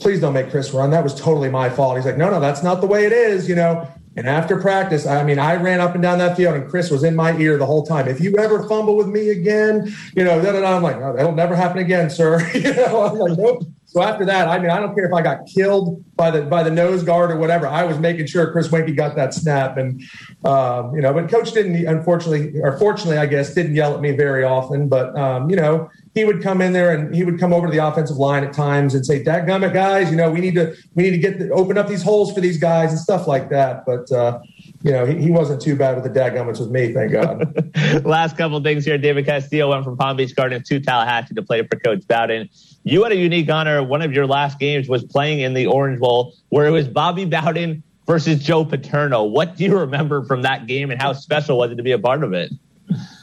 Speaker 12: Please don't make Chris run. That was totally my fault. He's like, No, no, that's not the way it is, you know. And after practice, I mean, I ran up and down that field, and Chris was in my ear the whole time. If you ever fumble with me again, you know, da, da, da. I'm like, that'll never happen again, sir. you know, I'm like, nope. So after that, I mean, I don't care if I got killed by the by the nose guard or whatever. I was making sure Chris Weinke got that snap, and um, you know, but coach didn't, unfortunately, or fortunately, I guess, didn't yell at me very often. But um, you know, he would come in there and he would come over to the offensive line at times and say, "That gummit, guys, you know, we need to we need to get the, open up these holes for these guys and stuff like that." But uh, you know, he, he wasn't too bad with the dadgummits with me, thank God.
Speaker 11: Last couple things here. David Castillo went from Palm Beach Gardens to Tallahassee to play for Coach Bowden. You had a unique honor. One of your last games was playing in the Orange Bowl, where it was Bobby Bowden versus Joe Paterno. What do you remember from that game, and how special was it to be a part of it?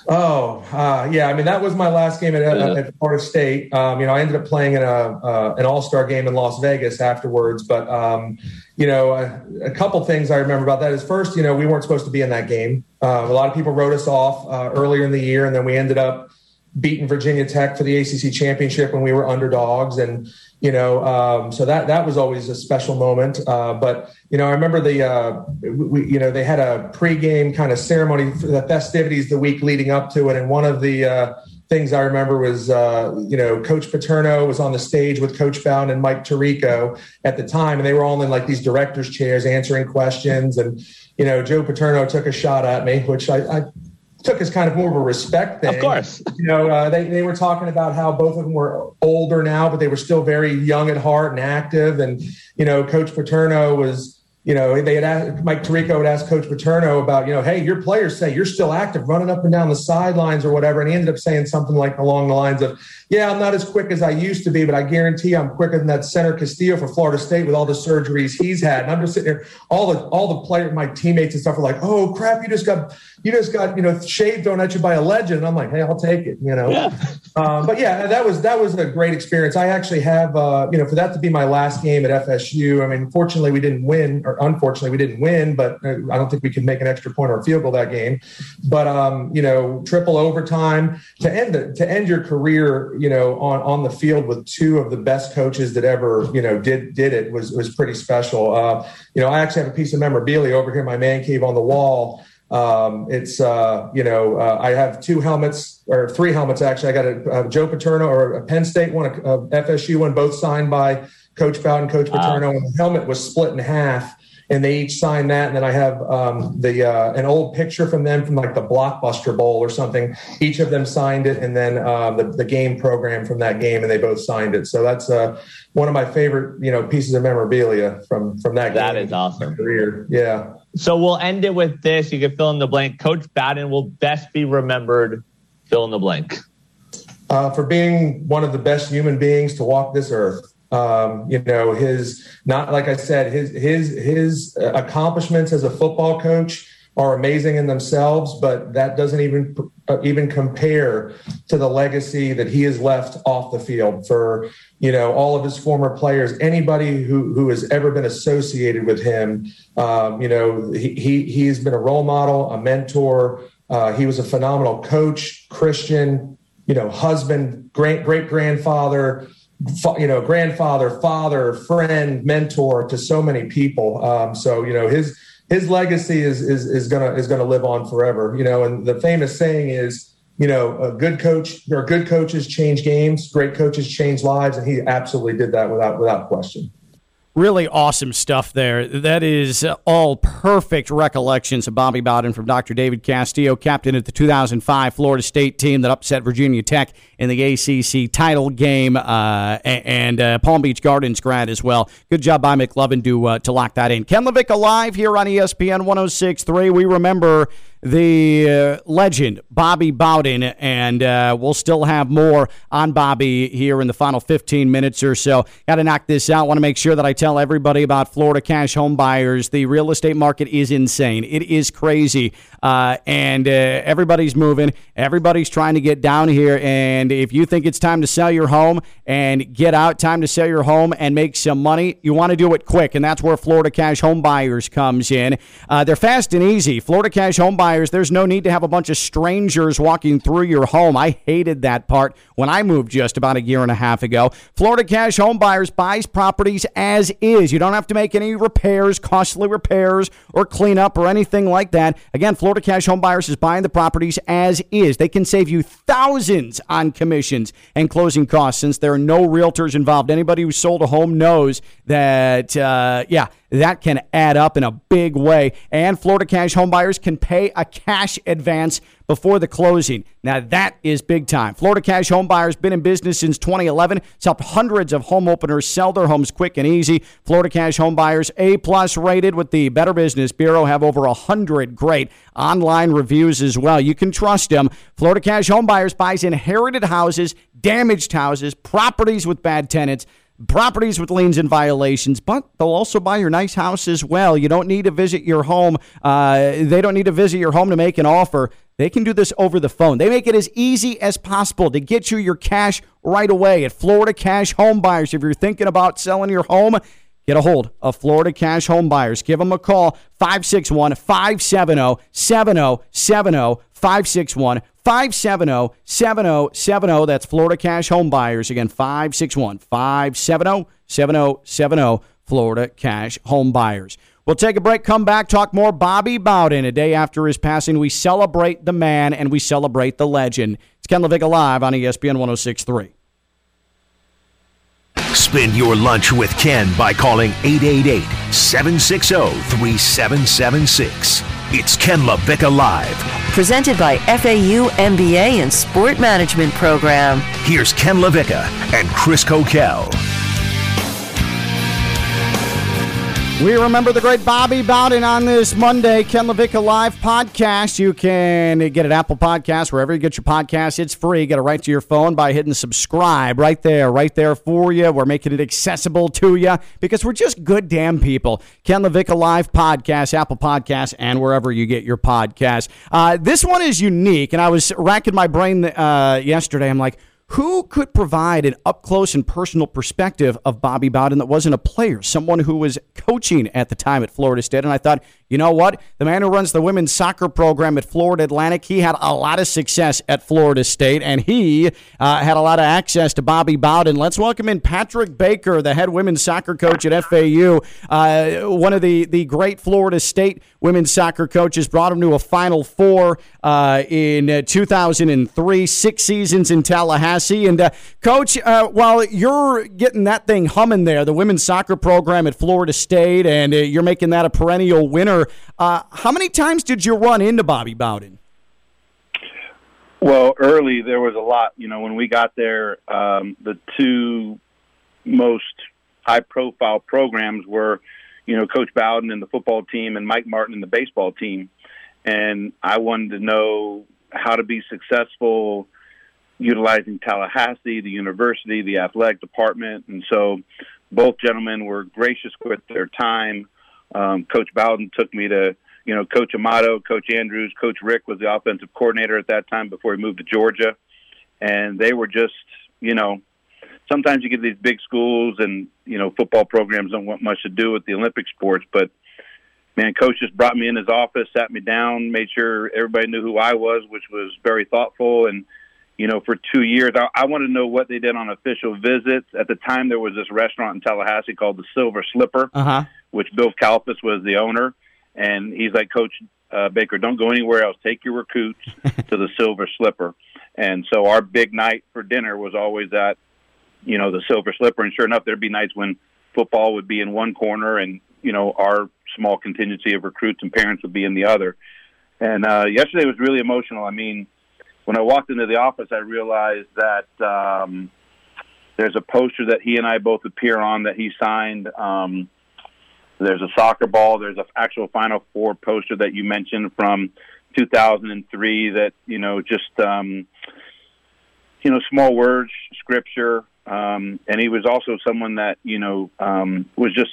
Speaker 12: Oh, uh, yeah. I mean, that was my last game at, yeah. at Florida State. Um, you know, I ended up playing in a uh, an All Star game in Las Vegas afterwards. But um, you know, a, a, couple things I remember about that is first, you know, we weren't supposed to be in that game. Uh, a lot of people wrote us off uh, earlier in the year, and then we ended up beating Virginia Tech for the ACC championship when we were underdogs, and you know, um, so that that was always a special moment. Uh, but you know, I remember the uh, we, you know they had a pregame kind of ceremony for the festivities the week leading up to it, and one of the uh, things I remember was uh, you know Coach Paterno was on the stage with Coach Bowden and Mike Tirico at the time, and they were all in like these directors' chairs answering questions, and you know Joe Paterno took a shot at me, which I, I took as kind of more of a respect thing.
Speaker 11: Of course.
Speaker 12: You know, uh, they, they were talking about how both of them were older now, but they were still very young at heart and active. And, you know, Coach Paterno was, you know, they had asked, Mike Tirico would ask Coach Paterno about, you know, hey, your players say you're still active, running up and down the sidelines or whatever. And he ended up saying something like along the lines of, yeah, I'm not as quick as I used to be, but I guarantee I'm quicker than that center Castillo for Florida State with all the surgeries he's had. And I'm just sitting there, all the all the player, my teammates and stuff are like, oh crap, you just got you just got you know shaved thrown at you by a legend. And I'm like, hey, I'll take it, you know. Yeah. Um, but yeah, that was that was a great experience. I actually have uh, you know for that to be my last game at FSU. I mean, fortunately we didn't win, or unfortunately we didn't win, but uh, I don't think we could make an extra point or a field goal that game. But um, you know, triple overtime to end the, to end your career you know, on on the field with two of the best coaches that ever, you know, did did it was was pretty special. Uh, you know, I actually have a piece of memorabilia over here in my man cave on the wall. Um, it's uh, you know, uh, I have two helmets or three helmets actually. I got a, a Joe Paterno or a Penn State one, a, a FSU one, both signed by Coach Bowden, Coach Paterno, wow. and the helmet was split in half and they each signed that. And then I have um, the uh, an old picture from them from like the Blockbuster Bowl or something. Each of them signed it, and then uh, the the game program from that game, and they both signed it. So that's uh, one of my favorite you know pieces of memorabilia from from that. Game.
Speaker 11: That is awesome.
Speaker 12: Career, yeah.
Speaker 11: So we'll end it with this. You can fill in the blank. Coach Bowden will best be remembered. Fill in the blank.
Speaker 12: Uh, for being one of the best human beings to walk this earth. Um, you know, his not like I said, his his his accomplishments as a football coach are amazing in themselves, but that doesn't even uh, even compare to the legacy that he has left off the field for you know all of his former players, anybody who who has ever been associated with him. Um, you know, he, he he's been a role model, a mentor. Uh, he was a phenomenal coach, Christian, you know, husband, great great grandfather you know, grandfather, father, friend, mentor to so many people. Um, so you know, his his legacy is is is gonna is gonna live on forever. You know, and the famous saying is, you know, a good coach or good coaches change games, great coaches change lives, and he absolutely did that without without question.
Speaker 2: Really awesome stuff there. That is all perfect recollections of Bobby Bowden from Dr. David Castillo, captain of the 2005 Florida State team that upset Virginia Tech in the ACC title game, uh, and uh, Palm Beach Gardens grad as well. Good job by McLovin to uh, to lock that in. Ken LaVicka live here on ESPN 106.3. We remember the uh, legend, Bobby Bowden, and uh, we'll still have more on Bobby here in the final 15 minutes or so. Got to knock this out. Want to make sure that I tell everybody about Florida cash home buyers. The real estate market is insane. It is crazy, uh, and uh, everybody's moving. Everybody's trying to get down here. And if you think it's time to sell your home and get out, time to sell your home and make some money, you want to do it quick, and that's where Florida cash home buyers comes in. Uh, they're fast and easy. Florida cash home buyers there's no need to have a bunch of strangers walking through your home. I hated that part when I moved just about a year and a half ago. Florida Cash Home Buyers buys properties as is. You don't have to make any repairs, costly repairs, or cleanup or anything like that. Again, Florida Cash Home Buyers is buying the properties as is. They can save you thousands on commissions and closing costs since there are no realtors involved. Anybody who sold a home knows that, uh, yeah, that can add up in a big way. And Florida cash homebuyers can pay a cash advance before the closing. Now, that is big time. Florida Cash Home Buyers been in business since 2011. It's helped hundreds of home openers sell their homes quick and easy. Florida Cash Home Buyers A plus rated with the Better Business Bureau have over 100 great online reviews as well. You can trust them. Florida Cash Home Buyers buys inherited houses, damaged houses, properties with bad tenants properties with liens and violations, but they'll also buy your nice house as well. You don't need to visit your home. Uh, they don't need to visit your home to make an offer. They can do this over the phone. They make it as easy as possible to get you your cash right away at Florida Cash Home Buyers. If you're thinking about selling your home, get a hold of Florida Cash Home Buyers. Give them a call 561 570 7070 561 570 7070. That's Florida Cash Home Buyers. Again, 561 570 7070. Florida Cash Home Buyers. We'll take a break, come back, talk more Bobby Bowden. A day after his passing, we celebrate the man and we celebrate the legend. It's Ken LaVicka Live on ESPN 1063.
Speaker 1: Spend your lunch with Ken by calling 888 760 3776. It's Ken LaVicka Live.
Speaker 4: Presented by FAU MBA and Sport Management Program.
Speaker 1: Here's Ken LaVicka and Chris Coquel.
Speaker 2: We remember the great Bobby Bowden on this Monday, Ken LaVicka Live podcast. You can get it Apple Podcasts, wherever you get your podcast. It's free. Get it right to your phone by hitting subscribe right there, right there for you. We're making it accessible to you because we're just good damn people. Ken LaVicka Live podcast, Apple Podcasts, and wherever you get your podcast. Uh, this one is unique, and I was racking my brain uh, yesterday. I'm like, who could provide an up close and personal perspective of Bobby Bowden that wasn't a player, someone who was coaching at the time at Florida State? And I thought, you know what? The man who runs the women's soccer program at Florida Atlantic, he had a lot of success at Florida State, and he uh, had a lot of access to Bobby Bowden. Let's welcome in Patrick Baker, the head women's soccer coach at FAU, uh, one of the, the great Florida State women's soccer coaches, brought him to a Final Four uh, in uh, 2003, six seasons in Tallahassee. And, uh, Coach, uh, while you're getting that thing humming there, the women's soccer program at Florida State, and you're making that a perennial winner, uh, how many times did you run into Bobby Bowden?
Speaker 13: Well, early there was a lot. You know, when we got there, um, the two most high-profile programs were, you know, Coach Bowden and the football team, and Mike Martin and the baseball team. And I wanted to know how to be successful utilizing Tallahassee, the university, the athletic department, and so both gentlemen were gracious with their time. Um, Coach Bowden took me to, you know, Coach Amato, Coach Andrews, Coach Richt was the offensive coordinator at that time before he moved to Georgia, and they were just, you know, sometimes you get these big schools and you know football programs don't want much to do with the Olympic sports, but man, coach just brought me in his office, sat me down, made sure everybody knew who I was, which was very thoughtful. And, you know, for two years, I, I wanted to know what they did on official visits. At the time, there was this restaurant in Tallahassee called the Silver Slipper,
Speaker 2: uh-huh.
Speaker 13: which Bill Kalfas was the owner. And he's like, Coach uh, Baker, don't go anywhere else. Take your recruits to the Silver Slipper. And so our big night for dinner was always at, you know, the Silver Slipper. And sure enough, there'd be nights when football would be in one corner and you know our small contingency of recruits and parents would be in the other. And uh, yesterday was really emotional. I mean, when I walked into the office, I realized that um, there's a poster that he and I both appear on that he signed. Um, there's a soccer ball. There's an actual Final Four poster that you mentioned from 2003. That you know, just um, you know, small words, scripture, um, and he was also someone that you know um, was just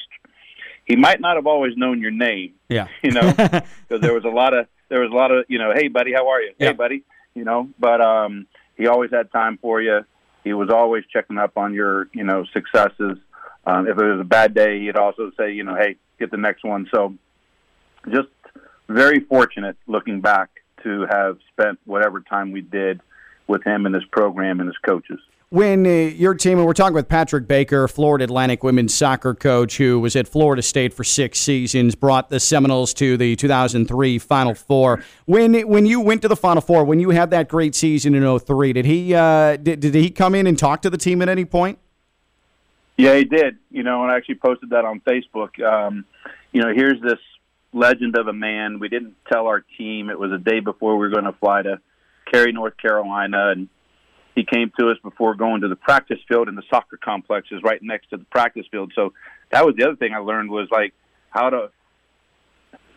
Speaker 13: he might not have always known your name.
Speaker 2: Yeah.
Speaker 13: You know, because there was a lot of there was a lot of you know, hey buddy, how are you?
Speaker 2: Yeah.
Speaker 13: Hey buddy, you know. But um, he always had time for you. He was always checking up on your you know successes. Um, if it was a bad day, he'd also say you know, hey, get the next one. So just very fortunate looking back to have spent whatever time we did with him and his program and his coaches
Speaker 2: when uh, your team, and we're talking with Patrick Baker, Florida Atlantic women's soccer coach, who was at Florida State for six seasons, brought the Seminoles to the 2003 Final Four. When when you went to the Final Four, when you had that great season in 03, did he uh, did, did he come in and talk to the team at any point?
Speaker 13: Yeah, he did. You know, and I actually posted that on Facebook. Um, you know, here's this legend of a man. We didn't tell our team. It was a day before we were going to fly to Cary, North Carolina, and he came to us before going to the practice field, and the soccer complex is right next to the practice field. So that was the other thing I learned was like how to.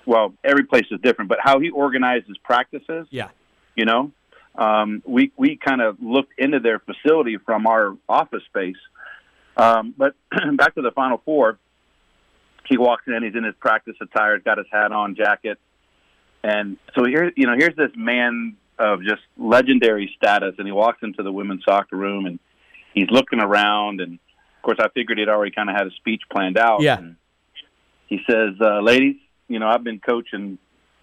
Speaker 13: Well, every place is different, but how he organizes practices.
Speaker 2: Yeah.
Speaker 13: You know, um, we we kind of looked into their facility from our office space. Um, but back to the Final Four, he walks in. He's in his practice attire. Got his hat on, jacket, and so here, you know, here's this man of just legendary status, and he walks into the women's soccer room and he's looking around, and of course, I figured he'd already kind of had a speech planned out.
Speaker 2: Yeah.
Speaker 13: And he says, uh, "Ladies, you know, I've been coaching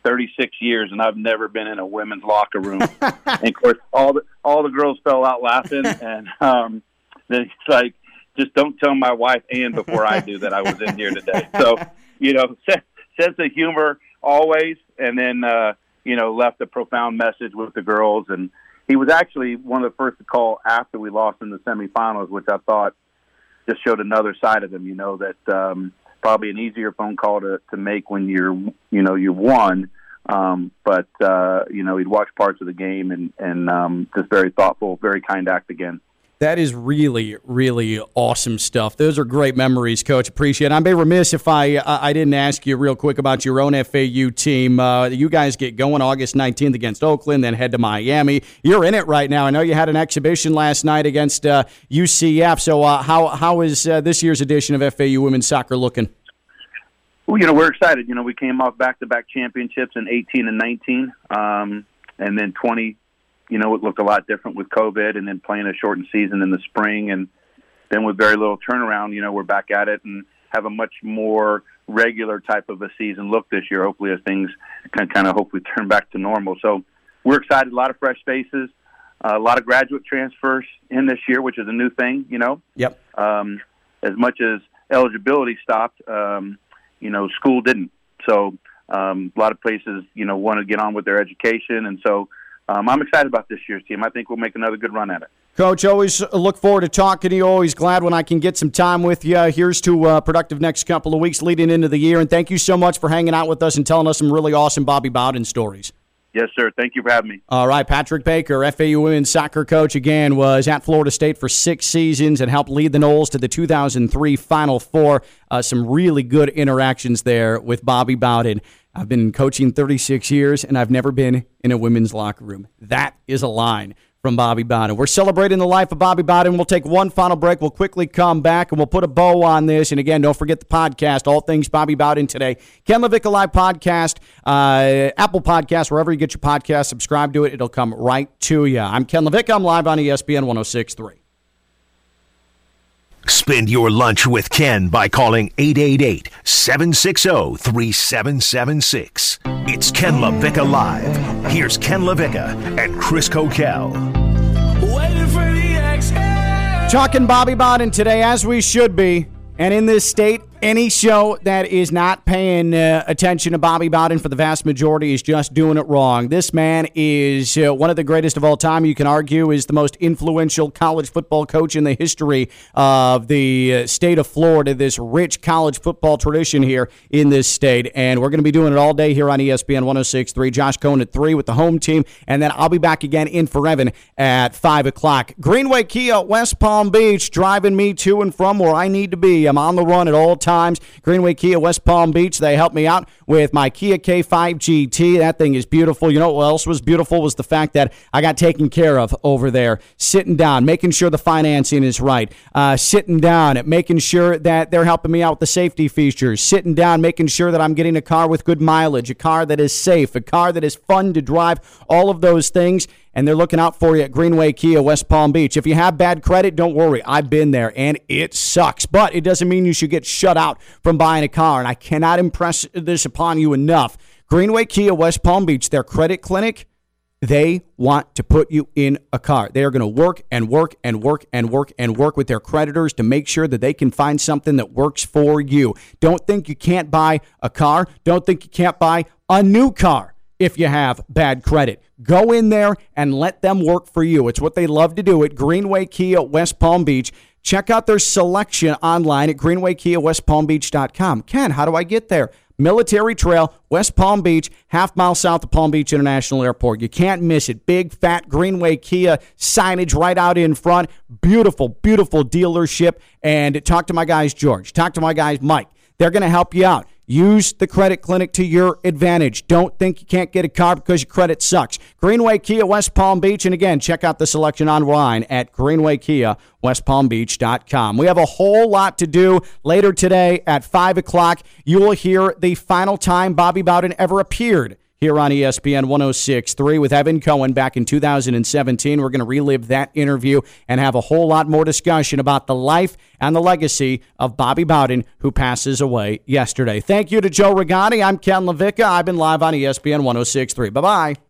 Speaker 13: 36 years, and I've never been in a women's locker room." and of course, all the all the girls fell out laughing, and um, then he's like, "Just don't tell my wife Ann before I do that I was in here today." So, you know, sense of humor always, and then. uh you know, left a profound message with the girls. And he was actually one of the first to call after we lost in the semifinals, which I thought just showed another side of him. You know that um, probably an easier phone call to to make when you're you know you won, Um, but uh, you know, he'd watch parts of the game and and um, just very thoughtful, very kind act again.
Speaker 2: That is really, really awesome stuff. Those are great memories, Coach. Appreciate it. I'd be remiss if I I didn't ask you real quick about your own FAU team. Uh, you guys get going August 19th against Oakland, then head to Miami. You're in it right now. I know you had an exhibition last night against uh, UCF. So uh, how how is uh, this year's edition of FAU women's soccer looking?
Speaker 13: Well, you know, we're excited. You know, we came off back-to-back championships in 18 and 19, um, and then 20 you know, it looked a lot different with COVID and then playing a shortened season in the spring. And then with very little turnaround, you know, we're back at it and have a much more regular type of a season look this year, hopefully, as things can kind of hopefully turn back to normal. So we're excited. A lot of fresh faces, uh, a lot of graduate transfers in this year, which is a new thing, you know.
Speaker 2: Yep.
Speaker 13: Um, as much as eligibility stopped, um, you know, school didn't. So um, a lot of places, you know, want to get on with their education. And so um, I'm excited about this year's team. I think we'll make another good run at it.
Speaker 2: Coach, always look forward to talking to you. Always glad when I can get some time with you. Here's to a uh, productive next couple of weeks leading into the year. And thank you so much for hanging out with us and telling us some really awesome Bobby Bowden stories.
Speaker 13: Yes, sir. Thank you for having me.
Speaker 2: All right. Patrick Baker, FAU women's soccer coach, again, was at Florida State for six seasons and helped lead the Noles to the 2003 Final Four. Uh, some really good interactions there with Bobby Bowden. I've been coaching 36 years and I've never been in a women's locker room. That is a line from Bobby Bowden. We're celebrating the life of Bobby Bowden. We'll take one final break. We'll quickly come back and we'll put a bow on this. And again, don't forget the podcast, All Things Bobby Bowden today. Ken LaVicka Live Podcast, uh, Apple Podcast, wherever you get your podcast, subscribe to it. It'll come right to you. I'm Ken LaVicka. I'm live on ESPN 1063.
Speaker 1: Spend your lunch with Ken by calling 888 760 3776. It's Ken LaVicka Live. Here's Ken LaVicka and Chris Coquel.
Speaker 2: Talking Bobby Bowden today, as we should be. And in this state, any show that is not paying uh, attention to Bobby Bowden for the vast majority is just doing it wrong. This man is uh, one of the greatest of all time. You can argue is the most influential college football coach in the history of the uh, state of Florida. This rich college football tradition here in this state, and we're going to be doing it all day here on ESPN 106.3. Josh Cohen at three with the home team, and then I'll be back again in for Evan at five o'clock. Greenway Kia, West Palm Beach, driving me to and from where I need to be. I'm on the run at all times times. Greenway Kia, West Palm Beach, they helped me out with my Kia K5 GT. That thing is beautiful. You know what else was beautiful was the fact that I got taken care of over there, sitting down, making sure the financing is right, uh, sitting down, making sure that they're helping me out with the safety features, sitting down, making sure that I'm getting a car with good mileage, a car that is safe, a car that is fun to drive, all of those things and they're looking out for you at Greenway Kia, West Palm Beach. If you have bad credit, don't worry. I've been there and it sucks, but it doesn't mean you should get shut out from buying a car. And I cannot impress this upon you enough. Greenway Kia, West Palm Beach, their credit clinic, they want to put you in a car. They are going to work and work and work and work and work with their creditors to make sure that they can find something that works for you. Don't think you can't buy a car. Don't think you can't buy a new car if you have bad credit. Go in there and let them work for you. It's what they love to do at Greenway Kia West Palm Beach. Check out their selection online at greenwaykiawestpalmbeach.com. Ken, how do I get there? Military Trail, West Palm Beach, half mile south of Palm Beach International Airport. You can't miss it. Big, fat Greenway Kia signage right out in front. Beautiful, beautiful dealership. And talk to my guys, George. Talk to my guys, Mike. They're going to help you out. Use the credit clinic to your advantage. Don't think you can't get a car because your credit sucks. Greenway Kia West Palm Beach. And again, check out the selection online at Greenway Kia westpalmbeach.com. We have a whole lot to do later today at 5 o'clock. You will hear the final time Bobby Bowden ever appeared here on ESPN 106.3 with Evan Cohen back in 2017. We're going to relive that interview and have a whole lot more discussion about the life and the legacy of Bobby Bowden, who passes away yesterday. Thank you to Joe Rigotti. I'm Ken LaVicka. I've been live on ESPN 106.3. Bye bye.